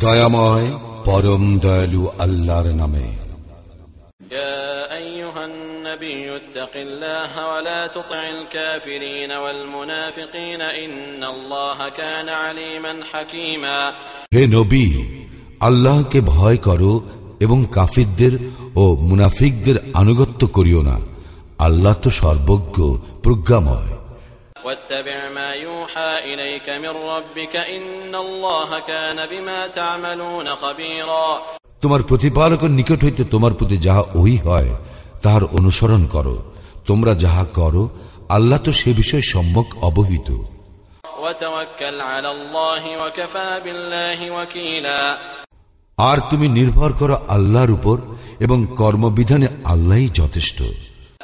দয়াময় পরম দয়ালু আল্লাহর নামে يا أيها النبي اتق الله ولا تطع الكافرين والمنافقين إن الله كان عليما حكيما হে নবী আল্লাহকে ভয় করো এবং কাফিরদের ও মুনাফিকদের আনুগত্য করিও না আল্লাহ তো সর্বজ্ঞ প্রজ্ঞাময় واتبع ما يوحى إليك من ربك إن الله كان بما تعملون خبيرا তোমার প্রতিপালকের নিকট হইতে তোমার প্রতি যাহা ওই হয় তাহার অনুসরণ করো তোমরা যাহা করো আল্লাহ তো সে বিষয়ে সম্যক অবহিত وتوكل على الله وكفى بالله وكيلا আর তুমি নির্ভর করো আল্লাহর উপর এবং কর্মবিধানে আল্লাহই যথেষ্ট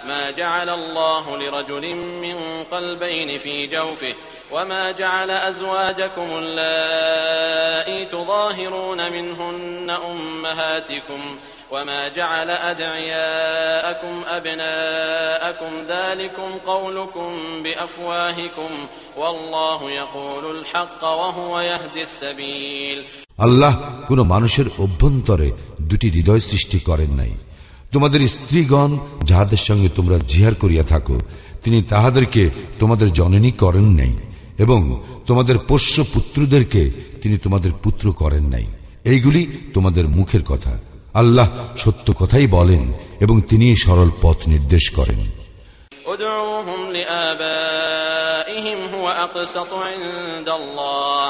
ما جعل الله لرجل من قلبين في جوفه وما جعل أزواجكم اللائي تظاهرون منهن أمهاتكم وما جعل أدعياءكم أبناءكم ذلكم قولكم بأفواهكم والله يقول الحق وهو يهدي السبيل আল্লাহ কোন মানুষের অভ্যন্তরে দুটি হৃদয় সৃষ্টি করেন নাই তোমাদের স্ত্রীগণ যাহাদের সঙ্গে তোমরা জিহার করিয়া থাকো তিনি তাহাদেরকে তোমাদের জননী করেন নাই এবং তোমাদের পোষ্য পুত্রদেরকে তিনি তোমাদের পুত্র করেন নাই এইগুলি তোমাদের মুখের কথা আল্লাহ সত্য কথাই বলেন এবং তিনি সরল পথ নির্দেশ করেন ادعوهم لآبائهم هو أقسط عند الله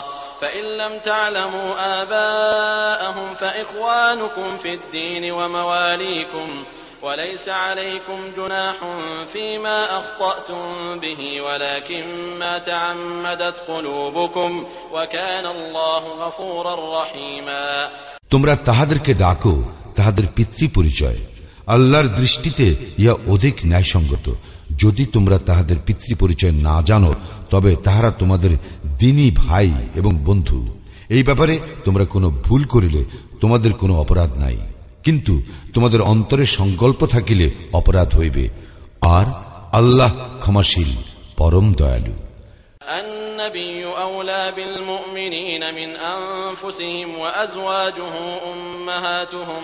فإن لم تعلموا آباءهم فإخوانكم في الدين ومواليكم وليس عليكم جناح فيما أخطأتم به ولكن ما تعمدت قلوبكم وكان الله غفورا رحيما তোমরা তাহাদেরকে ডাকো তাহাদের পিতৃ পরিচয় আল্লাহর দৃষ্টিতে ইয়া অধিক ন্যায়সঙ্গত যদি তোমরা তাহাদের পিতৃ পরিচয় না জানো তবে তাহারা তোমাদের দিনই ভাই এবং বন্ধু এই ব্যাপারে তোমরা কোনো ভুল করিলে তোমাদের কোনো অপরাধ নাই কিন্তু তোমাদের অন্তরে সংকল্প থাকিলে অপরাধ হইবে আর আল্লাহ ক্ষমাশীল পরম দয়ালু النبي أولى بالمؤمنين من أنفسهم وأزواجه أمهاتهم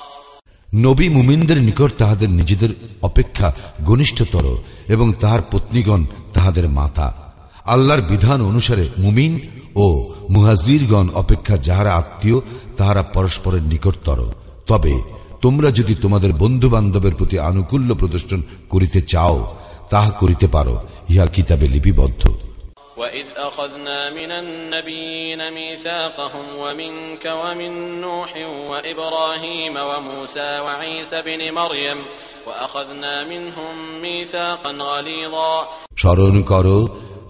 নবী মুমিনদের নিকট তাহাদের নিজেদের অপেক্ষা ঘনিষ্ঠতর এবং তাহার পত্নীগণ তাহাদের মাতা। আল্লাহর বিধান অনুসারে মুমিন ও মুহাজিরগণ অপেক্ষা যাহারা আত্মীয়, তাহারা পরস্পরের নিকটতর। তবে তোমরা যদি তোমাদের বন্ধু বান্ধবের প্রতি আনুকূল্য প্রদর্শন করিতে চাও, তাহা করিতে পারো, ইহা কিতাবে লিপিবদ্ধ। وإذ أخذنا من النبيين ميثاقهم ومنك ومن نوح وإبراهيم وموسى وعيسى بن مريم وأخذنا منهم ميثاقا غليظا স্মরণ করো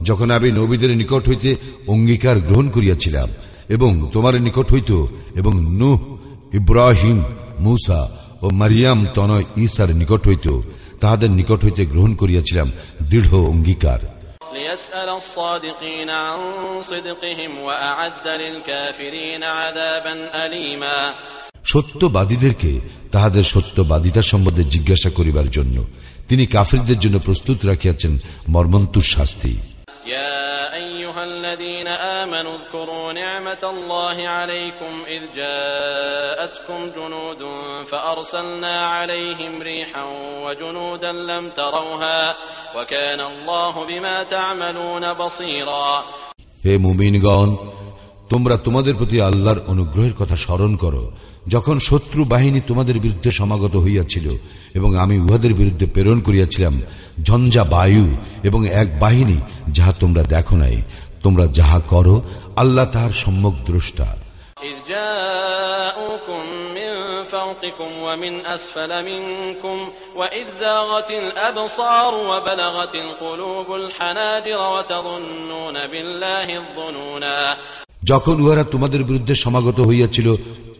যখন আমি নবীদের নিকট হইতে অঙ্গীকার গ্রহণ করিয়াছিলাম এবং তোমার নিকট হইত এবং নুহ ইব্রাহিম মুসা ও মারিয়াম তনয় ঈসার নিকট হইত তাহাদের নিকট হইতে গ্রহণ করিয়াছিলাম দৃঢ় অঙ্গীকার ليسأل الصادقين عن صدقهم وأعد للكافرين عذابا أليما সত্যবাদীদেরকে তাহাদের সত্যবাদিতা সম্বন্ধে জিজ্ঞাসা করিবার জন্য তিনি কাফিরদের জন্য প্রস্তুত রাখিয়াছেন মর্মন্তুর শাস্তি يا أيها الذين آمنوا اذكروا نعمة الله عليكم إذ جاءتكم جنود فأرسلنا عليهم ريحا وجنودا لم تروها وكان الله بما تعملون بصيرا হে মুমিনগণ তোমরা তোমাদের প্রতি আল্লাহর অনুগ্রহের কথা স্মরণ করো যখন শত্রু বাহিনী তোমাদের বিরুদ্ধে সমাগত হইয়াছিল এবং আমি উহাদের বিরুদ্ধে প্রেরণ করিয়াছিলাম ঝঞ্ঝা বায়ু এবং এক বাহিনী যাহা তোমরা দেখো নাই তোমরা যাহা করো আল্লাহ তাহার সম্যক দ্রষ্টা إذ جاءوكم من فوقكم ومن أسفل منكم وإذ زاغت الأبصار وبلغت القلوب الحناجر وتظنون بالله الظنونا যখন উহারা তোমাদের বিরুদ্ধে সমাগত হইয়াছিল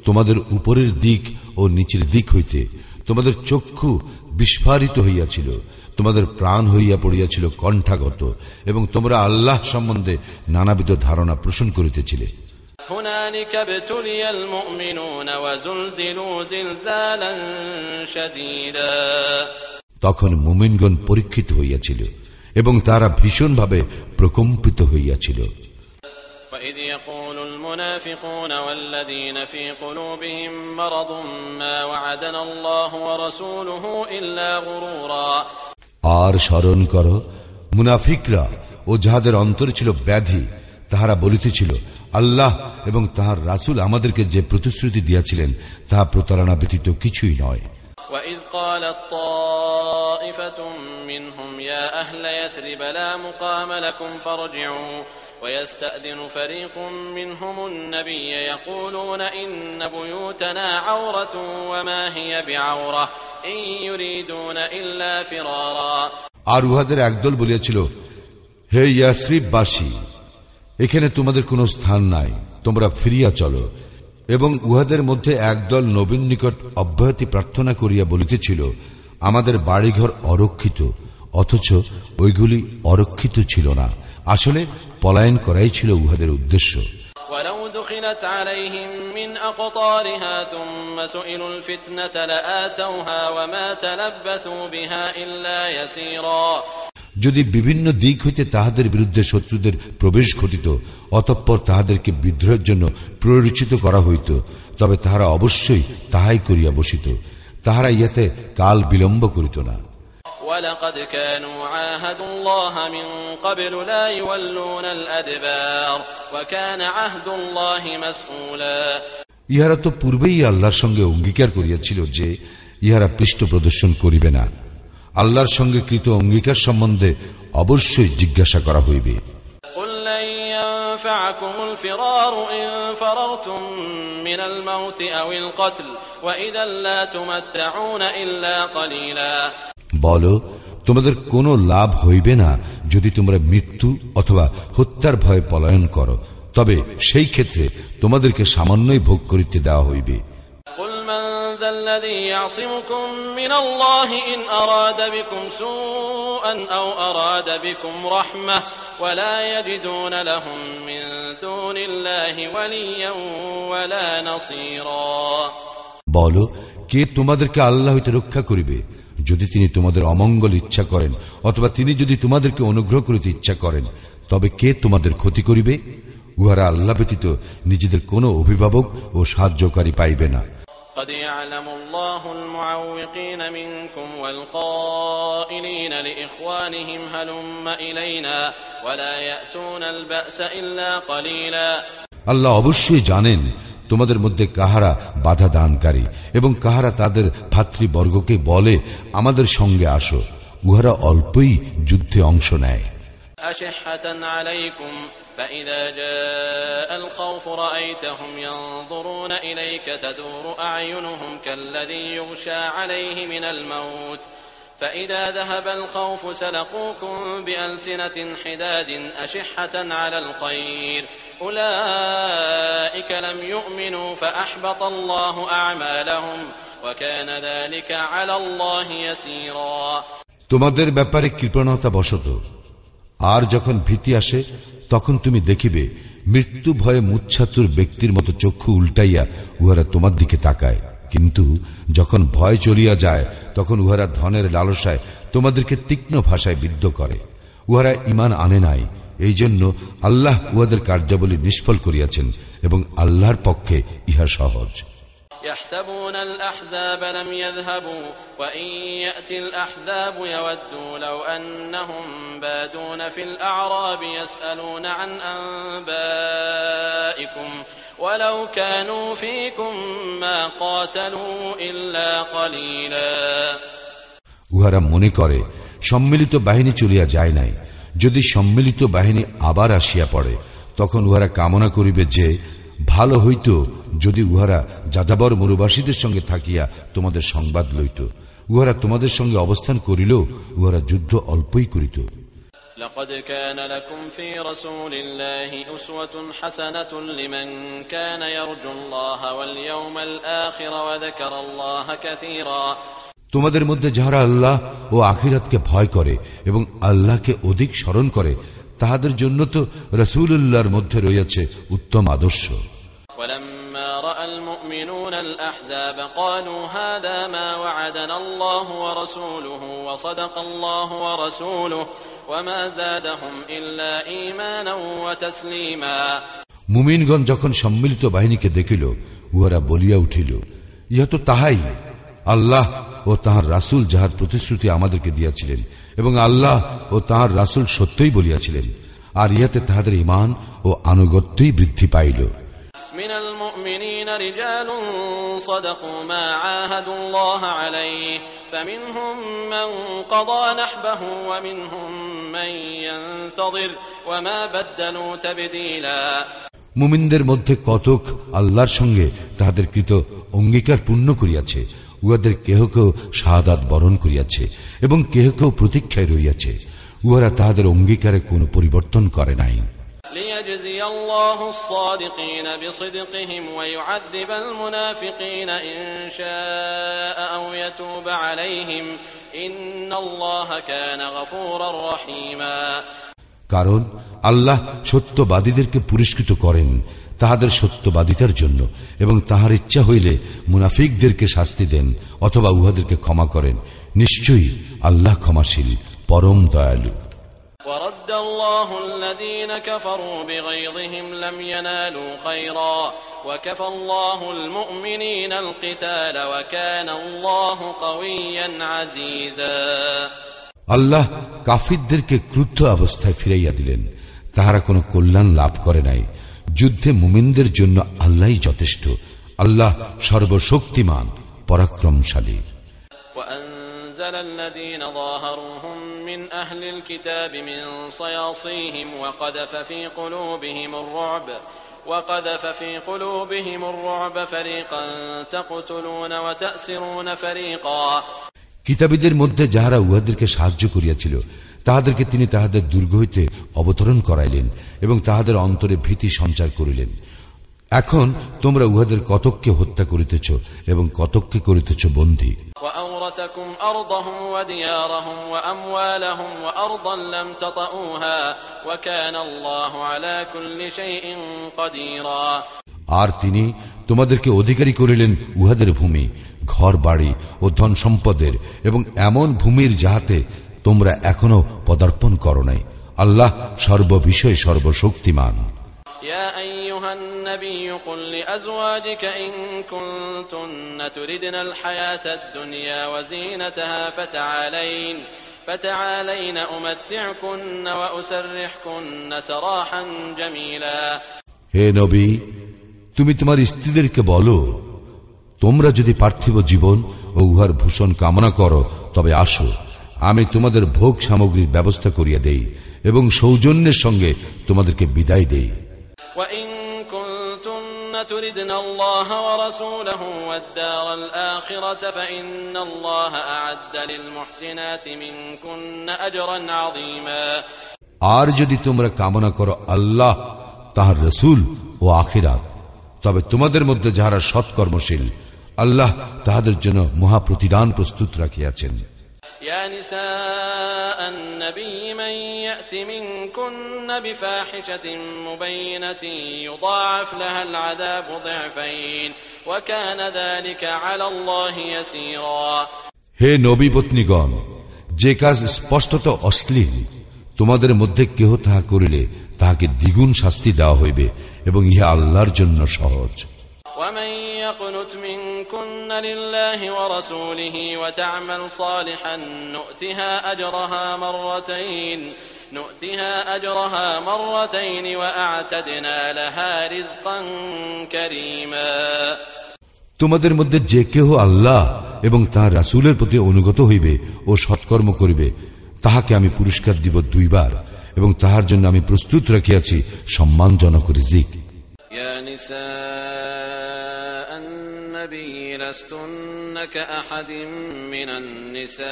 তোমাদের উপরের দিক ও নিচের দিক হইতে তোমাদের চক্ষু বিস্ফারিত হইয়াছিল তোমাদের প্রাণ হইয়া পড়িয়াছিল কণ্ঠাগত এবং তোমরা আল্লাহ সম্বন্ধে নানাবিধ ধারণা পোষণ করিতেছিলে هنالك ابتلي المؤمنون وزلزلوا زلزالا شديدا তখন মুমিনগণ পরীক্ষিত হইয়াছিল এবং তারা ভীষণভাবে প্রকম্পিত হইয়াছিল وإذ يقول المنافقون والذين في قلوبهم مرض ما وعدنا الله ورسوله إلا غرورا আর স্মরণ কর মুনাফিকরা ও যাহাদের অন্তর ছিল ব্যাধি তাহারা বলিতেছিল আল্লাহ এবং তাহার রাসুল আমাদেরকে যে প্রতিশ্রুতি দিয়াছিলেন তাহা প্রতারণা ব্যতীত কিছুই নয় وإذ قالت طائفة منهم يا أهل يثرب لا مقام لكم فارجعوا ويستأذن فريق منهم النبي يقولون إن بيوتنا عورة وما هي بعورة إن يريدون إلا فرارا আর উহাদের একদল বলিয়াছিল হে ইয়াসরিববাসী এখানে তোমাদের কোনো স্থান নাই তোমরা ফিরিয়া চলো এবং উহাদের মধ্যে একদল নবীন নিকট অব্যাহতি প্রার্থনা করিয়া বলিতেছিল আমাদের বাড়িঘর অরক্ষিত অথচ ওইগুলি অরক্ষিত ছিল না আসলে পলায়ন করাই ছিল উহাদের উদ্দেশ্য। যদি বিভিন্ন দিক হইতে তাহাদের বিরুদ্ধে শত্রুদের প্রবেশ ঘটিত অতঃপর তাহাদেরকে বিদ্রোহের জন্য প্ররোচিত করা হইত তবে তাহারা অবশ্যই তাহাই করিয়া বসিত তাহারা ইয়াতে কাল বিলম্ব করিত না। ولقد كانوا عاهدوا الله من قبل لا يولون الأدبار وكان عهد الله مسؤولا ইহারা তো পূর্বেই আল্লাহর সঙ্গে অঙ্গীকার করিয়াছিল যে ইহারা পৃষ্ঠ প্রদর্শন করিবে না আল্লাহর সঙ্গে কৃত অঙ্গীকার সম্বন্ধে অবশ্যই জিজ্ঞাসা করা হইবে قل لن ينفعكم الفرار إن فررتم من الموت أو القتل وإذا لا تمتعون إلا قليلا বল তোমাদের কোনো লাভ হইবে না যদি তোমরা মৃত্যু অথবা হত্যার ভয়ে পলায়ন করো। তবে সেই ক্ষেত্রে তোমাদেরকে সামান্যই ভোগ করিতে দেওয়া হইবে। বল কে তোমাদেরকে আল্লাহ হইতে রক্ষা করিবে? যদি তিনি তোমাদের অমঙ্গল ইচ্ছা করেন অথবা তিনি যদি তোমাদেরকে অনুগ্রহ করিতে ইচ্ছা করেন তবে কে তোমাদের ক্ষতি করিবে উহারা আল্লাহ ব্যতীত নিজেদের কোনো অভিভাবক ও সাহায্যকারী পাইবে না قد يعلم الله المعوقين منكم والقائلين لإخوانهم هلم إلينا ولا يأتون البأس إلا قليلا আল্লাহ অবশ্যই জানেন তোমাদের মধ্যে কাহারা বাধা দানকারী এবং কাহারা তাদের ভাতৃবর্গকে বলে আমাদের সঙ্গে আসো উহারা অল্পই যুদ্ধে অংশ নেয় أشحة عليكم فإذا جاء الخوف رأيتهم ينظرون إليك تدور أعينهم كالذي يغشى عليه من الموت فإذا ذهب الخوف سلقوكم بألسنة حداد أشحة على الخير أولئك لم يؤمنوا فأحبط الله أعمالهم وكان ذلك على الله يسيرا তোমাদের ব্যাপারে কৃপণতা বশত আর যখন ভীতি আসে তখন তুমি দেখিবে মৃত্যু ভয়ে মুচ্ছাতুর ব্যক্তির মতো চক্ষু উল্টাইয়া উহারা তোমার দিকে তাকায় কিন্তু যখন ভয় চলিয়া যায় তখন উহারা ধনের লালসায় তোমাদেরকে তীক্ষ্ণ ভাষায় বিদ্ধ করে উহারা ইমান আনে নাই এই জন্য আল্লাহ উহাদের কার্যাবলী নিষ্ফল করিয়াছেন এবং আল্লাহর পক্ষে ইহা সহজ يحسبون الأحزاب لم يذهبوا وإن يأتي الأحزاب يودوا لو أنهم بادون في الأعراب يسألون عن أنبائكم ولو كانوا فيكم ما قاتلوا إلا قليلا উহারা মনে করে সম্মিলিত বাহিনী চলিয়া যায় নাই যদি সম্মিলিত বাহিনী আবার আসিয়া পড়ে তখন উহারা কামনা করিবে যে ভালো হইত যদি উহারা যাযাবর মরুবাসীদের সঙ্গে থাকিয়া তোমাদের সংবাদ লইত উহারা তোমাদের সঙ্গে অবস্থান করিল উহারা যুদ্ধ অল্পই করিত لقد كان لكم في رسول الله أسوة حسنة لمن كان يرجو الله واليوم الآخر وذكر الله كثيرا তোমাদের মধ্যে যাহারা আল্লাহ ও আখিরাতকে ভয় করে এবং আল্লাহকে অধিক স্মরণ করে তাহাদের জন্য তো রসুল্লাহর মধ্যে রয়েছে উত্তম আদর্শ ولما رأى المؤمنون الأحزاب قالوا هذا ما وعدنا الله ورسوله وصدق الله ورسوله وما زادهم إلا إيمانا وتسليما মুমিনগণ যখন সম্মিলিত বাহিনীকে দেখিল উহারা বলিয়া উঠিল ইহা তো তাহাই আল্লাহ ও তাহার রাসুল যাহার প্রতিশ্রুতি আমাদেরকে দিয়াছিলেন এবং আল্লাহ ও তাহার রাসুল সত্যই বলিয়াছিলেন আর ইহাতে তাহাদের ইমান ও আনুগত্যই বৃদ্ধি পাইল من المؤمنين رجال صدقوا ما عاهدوا الله عليه فمنهم من قضى نحبه ومنهم من ينتظر وما بدلوا تبديلا মুমিনদের মধ্যে কতক আল্লাহর সঙ্গে তাহাদের কৃত অঙ্গীকার পূর্ণ করিয়াছে উহাদের কেহ কেউ শাহাদাত বরণ করিয়াছে এবং কেহ কেউ প্রতীক্ষায় রইয়াছে উহারা তাহাদের অঙ্গীকারে কোনো পরিবর্তন করে নাই ليجزي الله الصادقين بصدقهم ويعذب المنافقين إن شاء أو يتوب عليهم إن الله كان غفورا رحيما কারণ আল্লাহ সত্যবাদীদেরকে পুরস্কৃত করেন তাহাদের সত্যবাদিতার জন্য এবং তাহার ইচ্ছা হইলে মুনাফিকদেরকে শাস্তি দেন অথবা উহাদেরকে ক্ষমা করেন নিশ্চয়ই আল্লাহ ক্ষমাশীল পরম দয়ালু ورد الله الذين كفروا بغيظهم لم ينالوا خيرا وكفى الله المؤمنين القتال وكان الله قويا عزيزا আল্লাহ কাফিরদেরকে ক্রুদ্ধ অবস্থায় ফিরাইয়া দিলেন তাহারা কোনো কল্যাণ লাভ করে নাই যুদ্ধে মুমিনদের জন্য আল্লাহই যথেষ্ট আল্লাহ সর্বশক্তিমান পরাক্রমশালী وأنزل الذين ظاهروهم من أهل الكتاب من صياصيهم وقذف في قلوبهم الرعب وقذف في قلوبهم الرعب فريقا تقتلون وتأسرون فريقا কিতাবীদের মধ্যে যাহারা উহাদেরকে সাহায্য করিয়াছিল তাহাদেরকে তিনি তাহাদের দুর্গ হইতে অবতরণ করাইলেন এবং তাহাদের অন্তরে ভীতি সঞ্চার করিলেন এখন তোমরা উহাদের কতককে হত্যা করিতেছ এবং কতককে করিতেছ বন্ধি আর তিনি তোমাদেরকে অধিকারী করিলেন উহাদের ভূমি ঘর বাড়ি ও ধন সম্পদের এবং এমন ভূমির যাহাতে তোমরা এখনও পদার্পণ করো নাই। আল্লাহ সর্ববিষয়ে সর্বশক্তিমান। أيها النبي قل لأزواجك إن كنتن تردن الحياة الدنيا وزينتها فتعالين فتعالين أمتعكن وأسرحكن سراحا جميلا হে নবী তুমি তোমার স্ত্রীদেরকে বলো তোমরা যদি পার্থিব জীবন ও উহার ভূষণ কামনা করো তবে আসো আমি তোমাদের ভোগ সামগ্রীর ব্যবস্থা করিয়া দেই এবং সৌজন্যের সঙ্গে তোমাদেরকে বিদায় দেই وإن كنتن تردن الله ورسوله والدار الآخرة فإن الله أعد للمحسنات منكن أجرا عظيما. আর যদি তোমরা কামনা করো আল্লাহ, তাহার রসুল ও আখিরাত, তবে তোমাদের মধ্যে যাহারা সৎকর্মশীল, আল্লাহ তাহাদের জন্য মহাপ্রতিদান প্রস্তুত রাখিয়াছেন। يا نساء النبي من يأت منكن بفاحشة مبينة يضاعف لها العذاب ضعفين وكان ذلك على الله يسيرا হে নবী পত্নীগণ যে কাজ স্পষ্টত অশ্লীল তোমাদের মধ্যে কেহ তাহা করিলে তাহাকে দ্বিগুণ শাস্তি দেওয়া হইবে এবং ইহা আল্লাহর জন্য সহজ ومن يقنت منكن لله ورسوله وتعمل صالحا نؤتها أجرها مرتين نؤتها أجرها مرتين وأعتدنا لها رزقا كريما তোমাদের মধ্যে যে কেহ আল্লাহ এবং তাহার রাসূলের প্রতি অনুগত হইবে ও সৎকর্ম করিবে তাহাকে আমি পুরস্কার দিব দুইবার এবং তাহার জন্য আমি প্রস্তুত রাখিয়াছি সম্মানজনক রিজিক يا نساء النبي لستن كأحد من النساء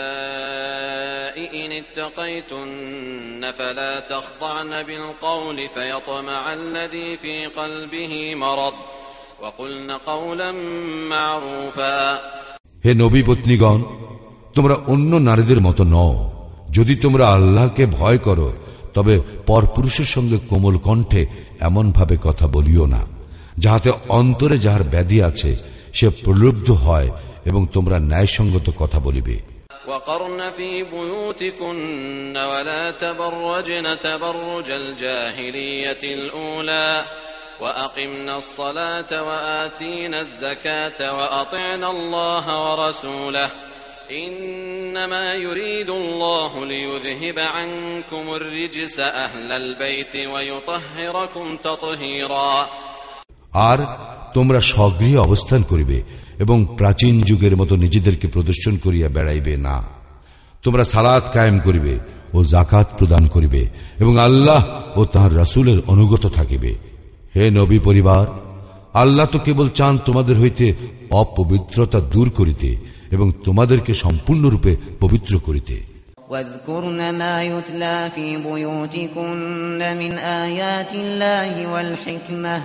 إن اتقيتن فلا تخضعن بالقول فيطمع الذي في قلبه مرض وقلن قولا معروفا হে নবী পত্নীগণ তোমরা অন্য নারীদের মতো নও যদি তোমরা আল্লাহকে ভয় করো তবে পরপুরুষের সঙ্গে কোমল কণ্ঠে এমনভাবে কথা বলিও না যাহাতে অন্তরে যাহার ব্যাধি আছে সে প্রলুব্ধ হয় এবং তোমরা ন্যায়সঙ্গত কথা বলিবে وقرن في بيوتكن ولا تبرجن تبرج الجاهلية الأولى وأقمنا الصلاة وآتينا الزكاة وأطعنا الله ورسوله إنما يريد الله ليذهب عنكم الرجس أهل البيت ويطهركم تطهيرا আর তোমরা স্বগৃহে অবস্থান করিবে এবং প্রাচীন যুগের মতো নিজেদেরকে প্রদর্শন করিয়া বেড়াইবে না তোমরা সালাত কায়েম করিবে ও জাকাত প্রদান করিবে এবং আল্লাহ ও তাহার রাসূলের অনুগত থাকিবে হে নবী পরিবার আল্লাহ তো কেবল চান তোমাদের হইতে অপবিত্রতা দূর করিতে এবং তোমাদেরকে সম্পূর্ণরূপে পবিত্র করিতে واذكرن ما يتلى في بيوتكن من آيات الله والحكمة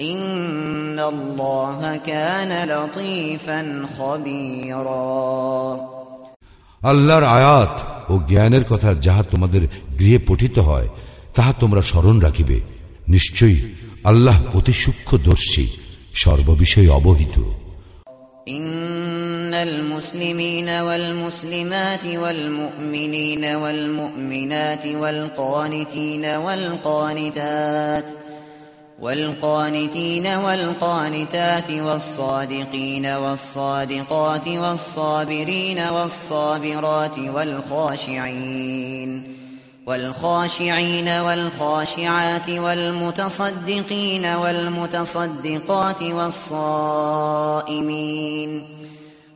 إن الله كان لطيفا خبيرا আল্লাহর আয়াত ও জ্ঞানের কথা যাহা তোমাদের গৃহে পঠিত হয় তাহা তোমরা স্মরণ রাখিবে নিশ্চয়ই আল্লাহ অতি সূক্ষ্মদর্শী সর্ববিষয়ে অবহিত إن المسلمين والمسلمات والمؤمنين والمؤمنات والقانتين والقانتات والقانتين والقانتات والصادقين والصادقات والصابرين والصابرات والخاشعين والخاشعين والخاشعات والمتصدقين والمتصدقات والصائمين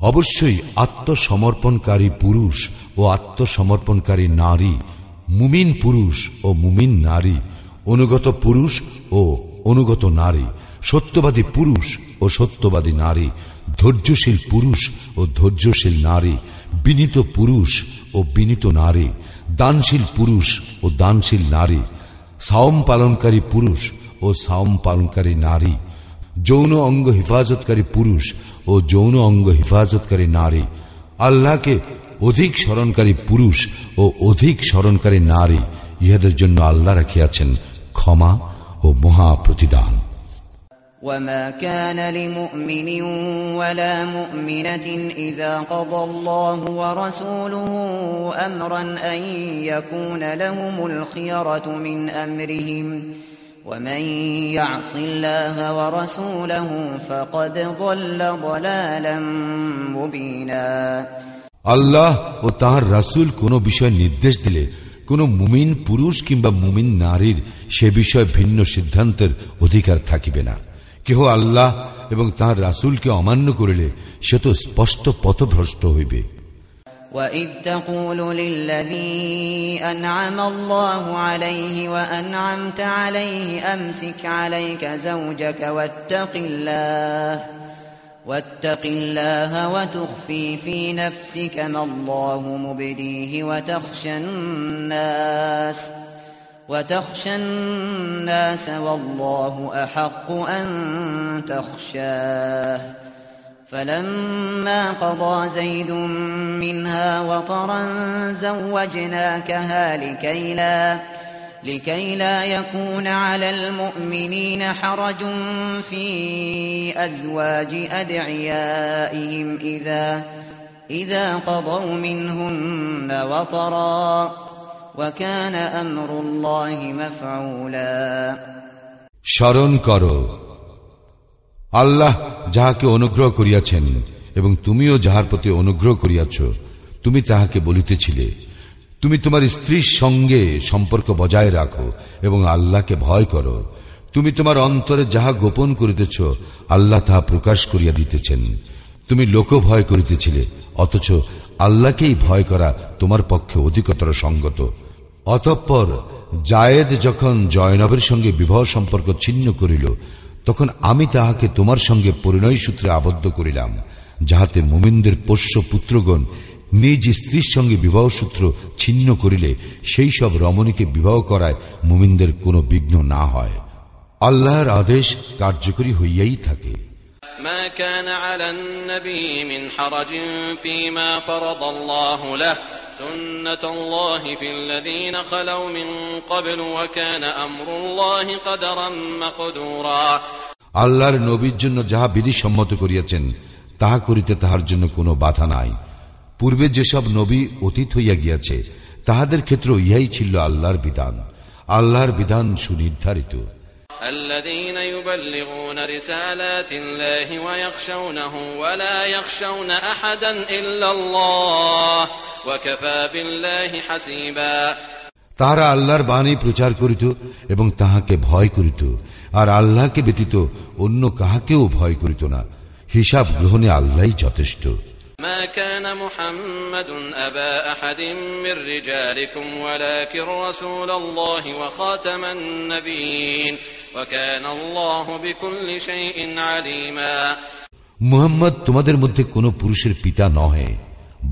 অবশ্যই আত্মসমর্পণকারী পুরুষ ও আত্মসমর্পণকারী নারী, মুমিন পুরুষ ও মুমিন নারী, অনুগত পুরুষ ও অনুগত নারী, সত্যবাদী পুরুষ ও সত্যবাদী নারী, ধৈর্যশীল পুরুষ ও ধৈর্যশীল নারী, বিনীত পুরুষ ও বিনীত নারী, দানশীল পুরুষ ও দানশীল নারী, সাওম পালনকারী পুরুষ ও সাওম পালনকারী নারী যৌন অঙ্গ হেফাজতকারী পুরুষ ও যৌন অঙ্গ হেফাজতকারী নারী আল্লাহকে অধিক স্মরণকারী পুরুষ ও অধিক স্মরণকারী নারী ইহাদের জন্য আল্লাহ রাখিয়াছেন ক্ষমা ও মহা প্রতিদান وما كان لمؤمن ولا مؤمنة إذا قضى الله ورسوله أمرا أن يكون لهم الخيرة من أمرهم ومن يعص الله ورسوله فقد ضل ضلالا مبينا আল্লাহ ও তাহার রাসূল কোনো বিষয় নির্দেশ দিলে কোন মুমিন পুরুষ কিংবা মুমিন নারীর সে বিষয়ে ভিন্ন সিদ্ধান্তের অধিকার থাকিবে না কেহ আল্লাহ এবং তাহার রাসূলকে অমান্য করিলে সে তো স্পষ্ট পথভ্রষ্ট হইবে وإذ تقول للذي أنعم الله عليه وأنعمت عليه أمسك عليك زوجك واتق الله واتق الله وتخفي في نفسك ما الله مبديه وتخشى الناس وتخشى الناس والله أحق أن تخشاه فلما قضى زيد منها وطرا زوجناكها لكي لا, لكي لا يكون على المؤمنين حرج في أزواج أدعيائهم إذا, إذا قضوا منهن وطرا وكان أمر الله مفعولا. شرن كَرُو আল্লাহ যাহাকে অনুগ্রহ করিয়াছেন এবং তুমিও যাহার প্রতি অনুগ্রহ করিয়াছ, তুমি তাহাকে বলিতেছিলে, তুমি তোমার স্ত্রীর সঙ্গে সম্পর্ক বজায় রাখো এবং আল্লাহকে ভয় করো। তুমি তোমার অন্তরে যাহা গোপন করিতেছ, আল্লাহ তাহা প্রকাশ করিয়া দিতেছেন। তুমি লোক ভয় করিতেছিলে, অথচ আল্লাহকেই ভয় করা তোমার পক্ষে অধিকতর সঙ্গত। অতঃপর জায়েদ যখন জয়নবের সঙ্গে বিবাহ সম্পর্ক ছিন্ন করিল তখন আমি তাহাকে তোমার সঙ্গে পরিণয় সূত্রে আবদ্ধ করিলাম যাহাতে মুমিনদের পোষ্য পুত্রগণ নিজ স্ত্রীর সঙ্গে বিবাহ সূত্র ছিন্ন করিলে সেই সব রমণীকে বিবাহ করায় মুমিনদের কোনো বিঘ্ন না হয় আল্লাহর আদেশ কার্যকরী হইয়াই থাকে ما كان على النبي من حرج فيما فرض الله له سنة الله في الذين خلوا من قبل وكان أمر الله قدرا مقدورا আল্লাহর নবীর জন্য যাহা বিধি সম্মত করিয়াছেন তাহা করিতে তাহার জন্য কোনো বাধা নাই পূর্বে যেসব নবী অতীত হইয়া গিয়াছে তাহাদের ক্ষেত্র ইহাই ছিল আল্লাহর বিধান আল্লাহর বিধান সুনির্ধারিত الذين يبلغون رسالات الله ويخشونه ولا يخشون أحدا إلا الله وكفى بالله حسيبا তাহারা আল্লাহর বাণী প্রচার করিত এবং তাহাকে ভয় করিত আর আল্লাহকে ব্যতীত অন্য কাহাকেও ভয় করিত না হিসাব গ্রহণে আল্লাহই যথেষ্ট ما كان محمد أبا أحد من رجالكم ولكن رسول الله وخاتم النبيين وكان الله بكل شيء عليما মুহাম্মদ তোমাদের মধ্যে কোনো পুরুষের পিতা নহে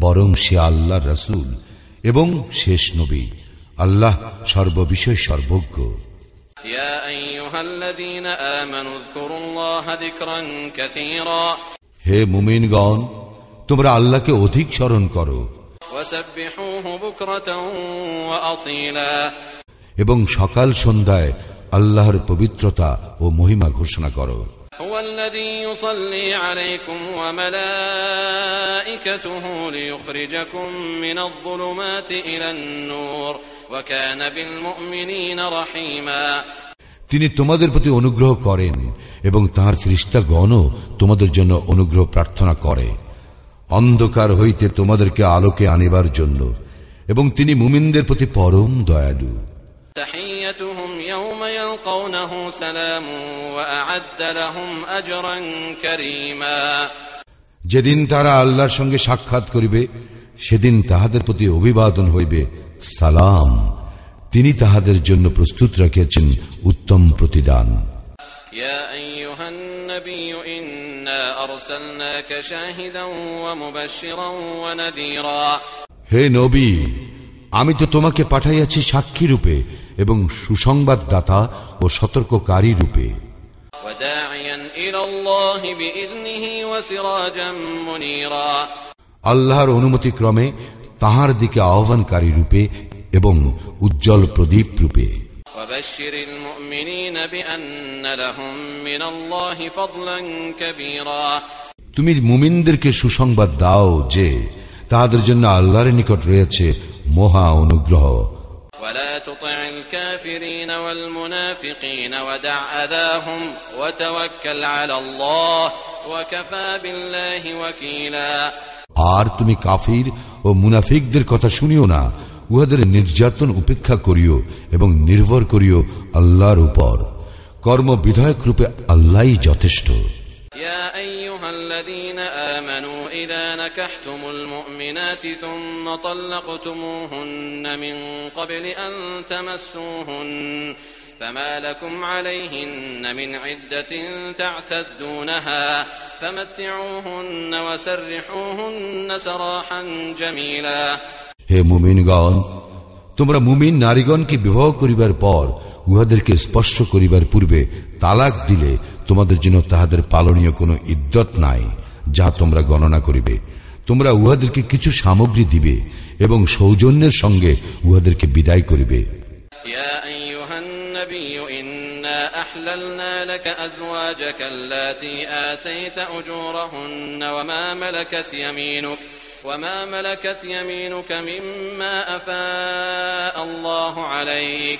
বরং সে আল্লাহ রসুল এবং শেষ নবী। আল্লাহ সর্ববিষয় সর্বজ্ঞ। হে মুমিনগণ তোমরা আল্লাহকে অধিক স্মরণ করো। এবং সকাল সন্ধ্যায় আল্লাহর পবিত্রতা ও মহিমা ঘোষণা করো। هو الذي يصلي عليكم وملائكته ليخرجكم من الظلمات إلى النور وكان بالمؤمنين رحيما তিনি তোমাদের প্রতি অনুগ্রহ করেন এবং তাহার ফিরিস্তাগণও তোমাদের জন্য অনুগ্রহ প্রার্থনা করে অন্ধকার হইতে তোমাদেরকে আলোকে আনিবার জন্য এবং তিনি মুমিনদের প্রতি পরম দয়ালু تحيتهم يوم يلقونه سلام وأعد لهم أجرا كريما যেদিন তারা আল্লাহর সঙ্গে সাক্ষাৎ করিবে সেদিন তাহাদের প্রতি অভিবাদন হইবে সালাম তিনি তাহাদের জন্য প্রস্তুত রাখিয়াছেন উত্তম প্রতিদান يا أيها النبي إنا أرسلناك شاهدا ومبشرا ونذيرا হে নবী আমি তো তোমাকে পাঠাইয়াছি সাক্ষী রূপে এবং সুসংবাদদাতা ও সতর্ককারী রূপে। আল্লাহর অনুমতি ক্রমে তাহার দিকে আহ্বানকারী রূপে এবং উজ্জ্বল প্রদীপ রূপে। তুমি মুমিনদেরকে সুসংবাদ দাও যে তাহাদের জন্য আল্লাহর নিকট রয়েছে মহা অনুগ্রহ। ولا تطع الكافرين والمنافقين ودع أذاهم وتوكل على الله وكفى بالله وكيلا আর তুমি কাফির ও মুনাফিকদের কথা শুনিও না উহাদের নির্যাতন উপেক্ষা করিও এবং নির্ভর করিও আল্লাহর উপর কর্ম বিধায়ক রূপে আল্লাহই যথেষ্ট يا أيها الذين آمنوا إذا نكحتم المؤمنات ثم طلقتموهن من قبل أن تمسوهن فما لكم عليهن من عدة تعتدونها فمتعوهن وسرحوهن سراحا جميلا হে মুমিনগণ তোমরা মুমিন নারীগণকে বিবাহ করিবার পর উহাদেরকে স্পর্শ করিবার পূর্বে তালাক দিলে তোমাদের জন্য তাহাদের পালনীয় কোনো ইদ্যত নাই যা তোমরা গণনা করিবে তোমরা উহাদেরকে কিছু সামগ্রী দিবে এবং সৌজন্যের সঙ্গে উহাদেরকে বিদায় করিবে يا أيها النبي إنا أحللنا لك أزواجك اللاتي آتيت أجورهن وما ملكت يمينك وما ملكت يمينك مما أفاء الله عليك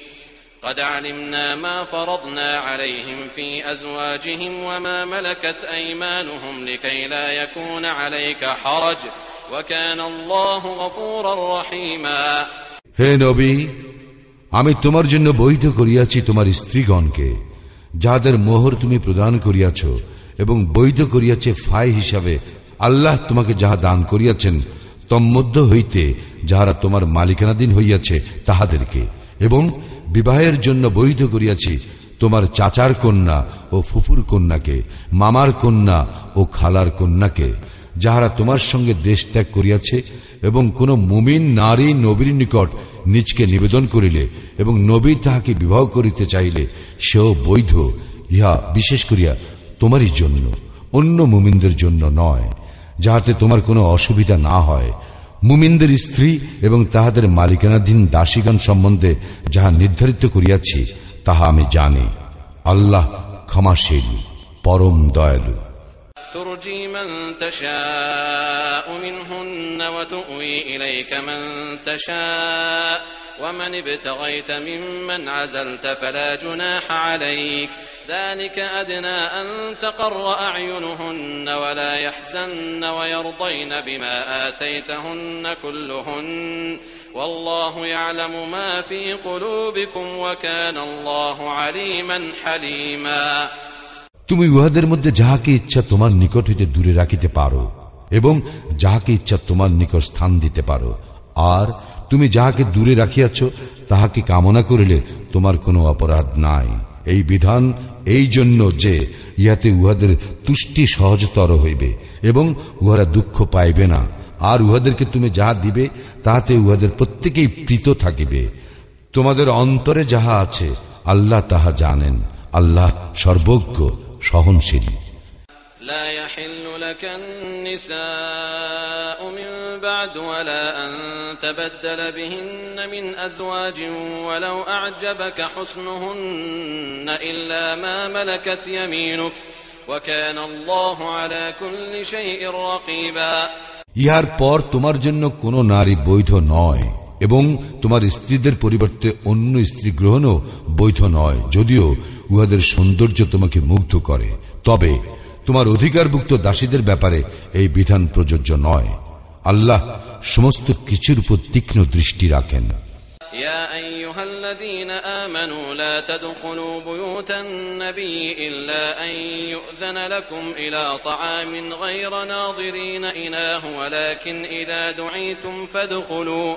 قد علمنا ما فرضنا عليهم في أزواجهم وما ملكت أيمانهم لكي لا يكون عليك حرج وكان الله غفورا رحيما হে নবী আমি তোমার জন্য বৈধ করিয়াছি তোমার স্ত্রীগণকে যাহাদের মোহর তুমি প্রদান করিয়াছ এবং বৈধ করিয়াছে ফাই হিসাবে আল্লাহ তোমাকে যাহা দান করিয়াছেন তন্মধ্য হইতে যাহারা তোমার মালিকানাধীন হইয়াছে তাহাদেরকে এবং বিবাহের জন্য বৈধ করিয়াছি, তোমার চাচার কন্যা ও ফুফুর কন্যাকে, মামার কন্যা ও খালার কন্যাকে, যাহারা তোমার সঙ্গে দেশ ত্যাগ করিয়াছে এবং কোন মুমিন, নারী, নবীর নিকট নিজকে নিবেদন করিলে এবং নবী তাহাকে বিবাহ করিতে চাইলে সেও বৈধ। ইহা বিশেষ করিয়া তোমারই জন্য, অন্য মুমিনদের জন্য নয়, যাহাতে তোমার কোনো অসুবিধা না হয়। মুমিনদের স্ত্রী এবং তাহাদের মালিকানাধীন দাসীগণ সম্বন্ধে যাহা নির্ধারিত করিয়াছি তাহা আমি জানি আল্লাহ ক্ষমাশীল পরম দয়ালু ترجي من تشاء منهن وتؤوي إليك من تشاء ومن ابتغيت ممن عزلت فلا جناح عليك ذلك أدنى أن تقر أعينهن ولا يحزن ويرضين بما آتيتهن كلهن والله يعلم ما في قلوبكم وكان الله عليما حليما তুমি উহাদের মধ্যে যাহাকে ইচ্ছা তোমার নিকট হইতে দূরে রাখিতে পারো এবং যাহাকে ইচ্ছা তোমার নিকট স্থান দিতে পারো আর তুমি যাহাকে দূরে রাখিয়াছ, তাহাকে কামনা করিলে তোমার কোনো অপরাধ নাই। এই বিধান এই জন্য যে ইহাতে উহাদের তুষ্টি সহজতর হইবে এবং উহারা দুঃখ পাইবে না। আর উহাদেরকে তুমি যাহা দিবে, তাহাতে উহাদের প্রত্যেকেই প্রীত থাকিবে। তোমাদের অন্তরে যাহা আছে, আল্লাহ তাহা জানেন। আল্লাহ সর্বজ্ঞ, সহনশীল। لا يحل لك النساء من بعد ولا أن تبدل بهن من أزواج ولو أعجبك حسنهن إلا ما ملكت يمينك وكان الله على كل شيء رقيبا ইহার পর তোমার জন্য কোনো নারী বৈধ নয় এবং তোমার স্ত্রীদের পরিবর্তে অন্য স্ত্রী গ্রহণও বৈধ নয় যদিও উহাদের সৌন্দর্য তোমাকে মুগ্ধ করে তবে তোমার অধিকারভুক্ত দাসীদের ব্যাপারে এই বিধান প্রযোজ্য নয় আল্লাহ সমস্ত কিছুর উপর তীক্ষ্ণ দৃষ্টি রাখেন يا أيها الذين آمنوا لا تدخلوا بيوت النبي إلا أن يؤذن لكم إلى طعام غير ناظرين إناه ولكن إذا دعيتم فادخلوا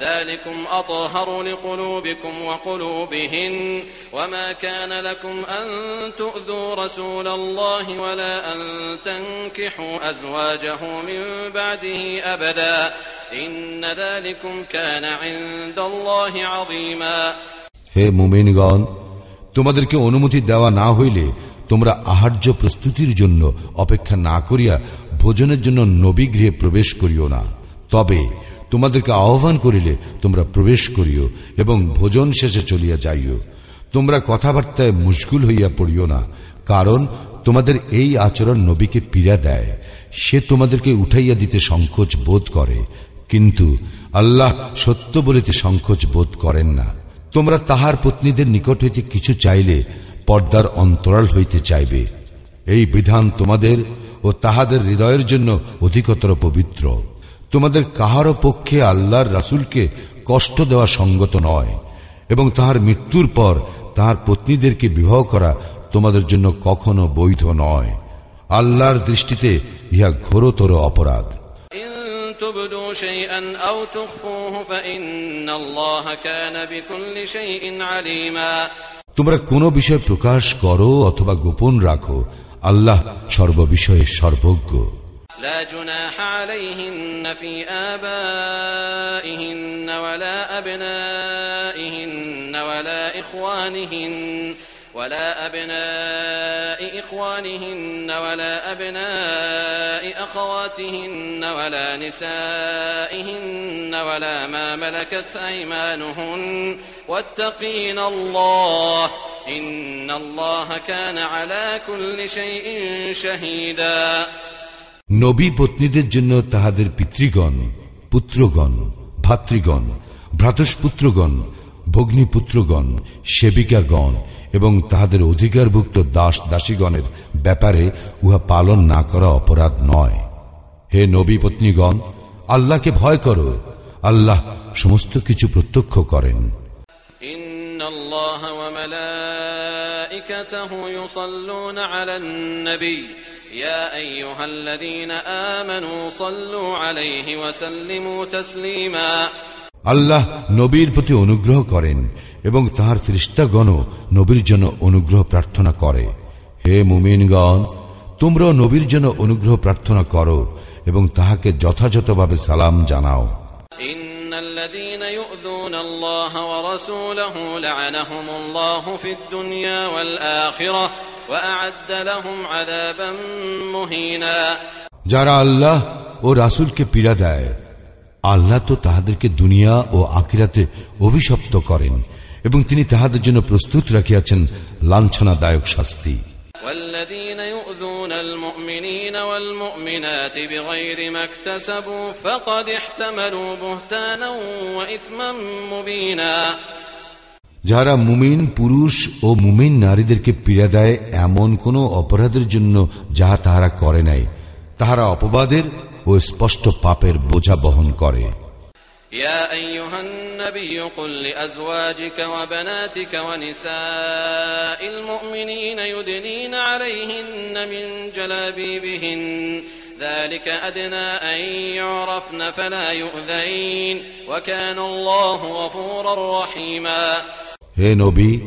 ذلكم أطهر لقلوبكم وقلوبهن وما كان لكم أن تؤذوا رسول الله ولا أن تنكحوا أزواجه من بعده أبدا إن ذلكم كان عند الله عظيما হে মুমিনগণ তোমাদেরকে অনুমতি দেওয়া না হইলে তোমরা আহার্য প্রস্তুতির জন্য অপেক্ষা না করিয়া ভোজনের জন্য নবী গৃহে প্রবেশ করিও না তবে তোমাদেরকে আহ্বান করিলে তোমরা প্রবেশ করিও এবং ভোজন শেষে চলিয়া যাইও। তোমরা কথাবার্তায় মুশগুল হইয়া পড়িও না, কারণ তোমাদের এই আচরণ নবীকে পীড়া দেয়। সে তোমাদেরকে উঠাইয়া দিতে সংকোচ বোধ করে, কিন্তু আল্লাহ সত্য বলিতে সংকোচ বোধ করেন না। তোমরা তাহার পত্নীদের নিকট হইতে কিছু চাইলে পর্দার অন্তরাল হইতে চাইবে। এই বিধান তোমাদের ও তাহাদের হৃদয়ের জন্য অধিকতর পবিত্র। তোমাদের কাহার পক্ষে আল্লাহর রাসুলকে কষ্ট দেওয়া সঙ্গত নয় এবং তাহার মৃত্যুর পর তাহার পত্নীদেরকে বিবাহ করা তোমাদের জন্য কখনো বৈধ নয়। আল্লাহর দৃষ্টিতে ইহা ঘোরতর অপরাধ। তোমরা কোনো বিষয় প্রকাশ করো অথবা গোপন রাখো আল্লাহ সর্ববিষয়ে সর্বজ্ঞ। لا جناح عليهن في آبائهن ولا أبنائهن ولا إخوانهن ولا أبناء إخوانهن ولا أبناء أخواتهن ولا نسائهن ولا ما ملكت أيمانهن. واتقين الله إن الله كان على كل شيء شهيدا. নবী পত্নীদের জন্য তাহাদের পিতৃগণ, পুত্রগণ, ভাতৃগণ ভ্রাতস্পুত্রগণ ভগ্নীপুত্রগণ, সেবিকাগণ এবং তাহাদের অধিকারভুক্ত দাস দাসীগণের ব্যাপারে উহা পালন না করা অপরাধ নয়। হে নবী পত্নীগণ, আল্লাহকে ভয় করো। আল্লাহ সমস্ত কিছু প্রত্যক্ষ করেন। ইন্নাল্লাহা ওয়া মালাইকাতাহু ইউসাল্লুনা আলান নবী। يا أيها الذين آمنوا صلوا عليه وسلموا تسليما আল্লাহ নবীর প্রতি অনুগ্রহ করেন এবং তাহার ফিরিস্তাগণও নবীর জন্য অনুগ্রহ প্রার্থনা করে হে মুমিনগণ তোমরাও নবীর জন্য অনুগ্রহ প্রার্থনা করো এবং তাহাকে যথাযথভাবে সালাম জানাও إن الذين يؤذون الله ورسوله لعنهم الله في الدنيا والآخرة وأعد لهم عذابا مهينا যারা আল্লাহ ও রাসূলকে পীড়া দেয় আল্লাহ তো তাহাদেরকে দুনিয়া ও আখিরাতে অভিশপ্ত করেন এবং তিনি তাহাদের জন্য প্রস্তুত রাখিয়াছেন লাঞ্ছনাদায়ক শাস্তি والذين يؤذون المؤمنين والمؤمنات بغير ما اكتسبوا فقد احتملوا بهتانا وإثما مبينا যারা মুমিন পুরুষ ও মুমিন নারীদেরকে পীড়া দেয় এমন কোন অপরাধের জন্য যাহা তাহারা করে নাই তাহারা অপবাদের ও স্পষ্ট পাপের বোঝা বহন করে يا أيها النبي قل لأزواجك وبناتك ونساء المؤمنين يدنين عليهن من جلابيبهن ذلك أدنى أن يعرفن فلا يؤذين وكان الله غفورا رحيما হে নবী,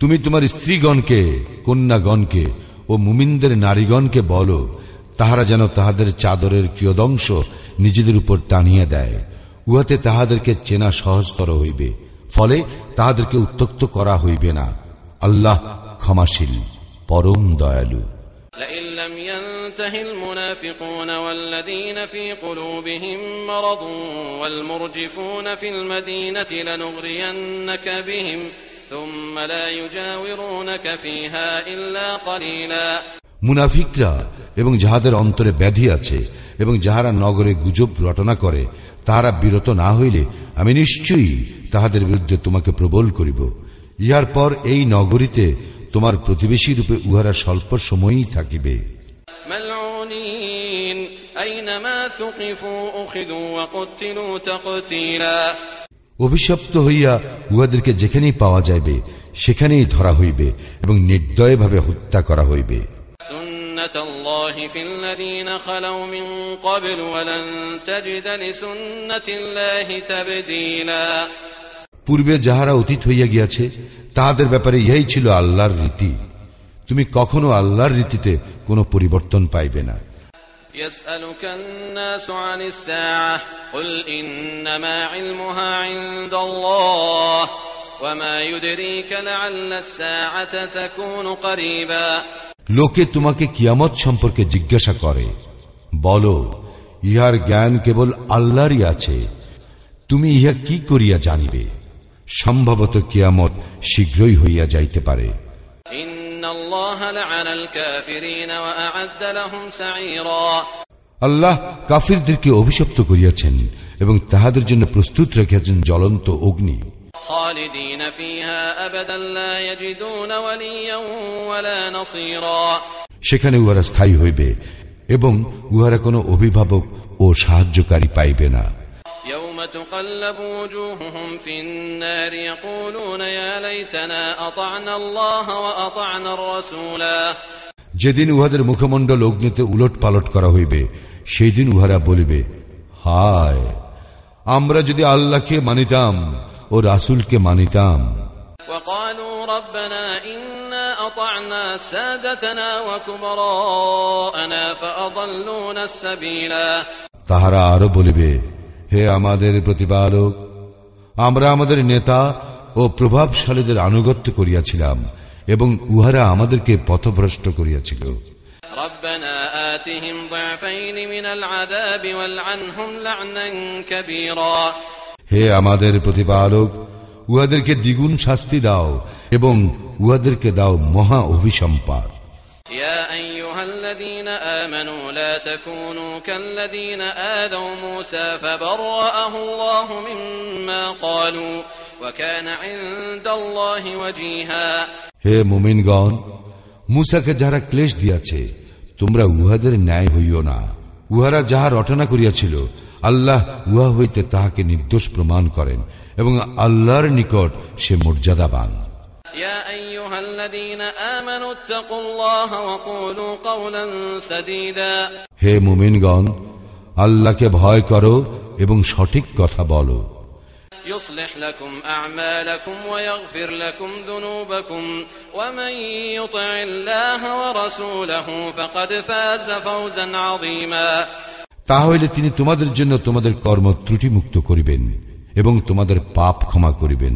তুমি তোমার স্ত্রীগণকে, কন্যাগণকে ও মুমিনদের নারীগণকে বলো, তাহারা যেন তাহাদের চাদরের কিয়দংশ নিজেদের উপর টানিয়া দেয়। উহাতে তাহাদেরকে চেনা সহজতর হইবে, ফলে তাহাদেরকে উত্তক্ত করা হইবে না। আল্লাহ ক্ষমাশীল, পরম দয়ালু। لئن لم ينته المنافقون والذين في قلوبهم مرض والمرجفون في المدينة لنغرينك بهم ثم لا يجاورونك فيها إلا قليلا মুনাফিকরা এবং যাহাদের অন্তরে ব্যাধি আছে এবং যাহারা নগরে গুজব রটনা করে তাহারা বিরত না হইলে আমি নিশ্চয়ই তাহাদের বিরুদ্ধে তোমাকে প্রবল করিব ইহার পর এই নগরীতে তোমার প্রতিবেশী রূপে উহারা স্বল্প সময়ই থাকিবে। অভিশপ্ত হইয়া উহাদেরকে যেখানেই পাওয়া যাইবে সেখানেই ধরা হইবে এবং নির্দয়ভাবে হত্যা করা হইবে। সুন্নতুল্লাহি পূর্বে যাহারা অতীত হইয়া গিয়াছে তাহাদের ব্যাপারে ইহাই ছিল আল্লাহর রীতি তুমি কখনো আল্লাহর রীতিতে কোনো পরিবর্তন পাইবে না يسألك الناس عن الساعة قل إنما علمها عند الله وما يدريك لعل الساعة تكون قريبا লোকে তোমাকে কিয়ামত সম্পর্কে জিজ্ঞাসা করে বলো ইহার জ্ঞান কেবল আল্লাহরই আছে তুমি ইহা কি করিয়া জানিবে সম্ভবত কিয়ামত শীঘ্রই হইয়া যাইতে পারে। আল্লাহ কাফিরদেরকে অভিশপ্ত করিয়াছেন এবং তাহাদের জন্য প্রস্তুত রেখেছেন জ্বলন্ত অগ্নি। সেখানে উহারা স্থায়ী হইবে এবং উহারা কোনো অভিভাবক ও সাহায্যকারী পাইবে না। يوم تقلب وجوههم في النار يقولون يا ليتنا أطعنا الله وأطعنا الرسولا যেদিন উহাদের মুখমণ্ডল অগ্নিতে উলট পালট করা হইবে সেই দিন উহারা বলিবে হায় আমরা যদি আল্লাহকে মানিতাম ও রাসুলকে মানিতাম وقالوا ربنا إنا أطعنا سادتنا وكبراءنا فأضلونا السبيلا তাহারা আরো বলিবে হে আমাদের প্রতিপালক আমরা আমাদের নেতা ও প্রভাবশালীদের আনুগত্য করিয়াছিলাম এবং উহারা আমাদেরকে পথভ্রষ্ট করিয়াছিল। হে আমাদের প্রতিপালক উহাদেরকে দ্বিগুণ শাস্তি দাও এবং উহাদেরকে দাও মহা অভিসম্পাদ يا أيها الذين آمنوا لا تكونوا كالذين آذوا موسى فبرأه الله مما قالوا وكان عند الله وجيها হে মুমিনগণ মুসাকে যারা ক্লেশ দিয়াছে তোমরা উহাদের ন্যায় হইও না উহারা যাহা রটনা করিয়াছিল আল্লাহ উহা হইতে তাহাকে নির্দোষ প্রমাণ করেন এবং আল্লাহর নিকট সে মর্যাদাবান يا أيها الذين آمنوا اتقوا الله وقولوا قولا سديدا হে মুমিনগণ আল্লাহকে ভয় করো এবং সঠিক কথা বলো يصلح لكم أعمالكم ويغفر لكم ذنوبكم ومن يطع الله ورسوله فقد فاز فوزا عظيما তাহলে তিনি তোমাদের জন্য তোমাদের কর্ম ত্রুটিমুক্ত করিবেন এবং তোমাদের পাপ ক্ষমা করিবেন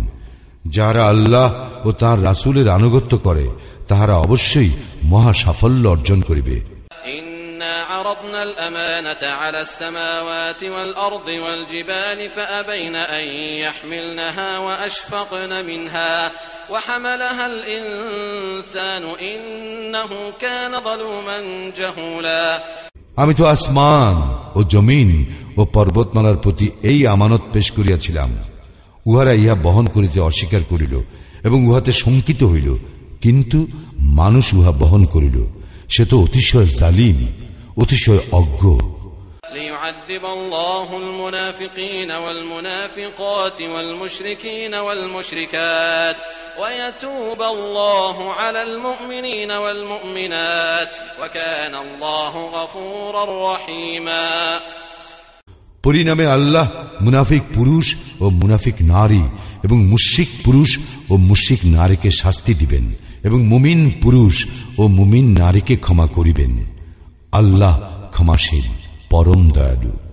যারা আল্লাহ ও তার রাসুলের আনুগত্য করে তাহারা অবশ্যই মহা সাফল্য অর্জন করিবে। আমি তো আসমান ও জমিন ও পর্বতমালার প্রতি এই আমানত পেশ করিয়াছিলাম। উহারা ইহা বহন করিতে অস্বীকার করিল এবং উহাতে শঙ্কিত হইল কিন্তু মানুষ উহা বহন করিল সে তো অতিশয় জালিম অতিশয় অজ্ঞ ليعذب الله المنافقين والمنافقات والمشركين والمشركات ويتوب الله على المؤمنين والمؤمنات وكان الله غفورا رحيما পরিণামে আল্লাহ মুনাফিক পুরুষ ও মুনাফিক নারী এবং মুশিক পুরুষ ও মুশিক নারীকে শাস্তি দিবেন এবং মুমিন পুরুষ ও মুমিন নারীকে ক্ষমা করিবেন। আল্লাহ ক্ষমাশীল, পরম দয়ালু।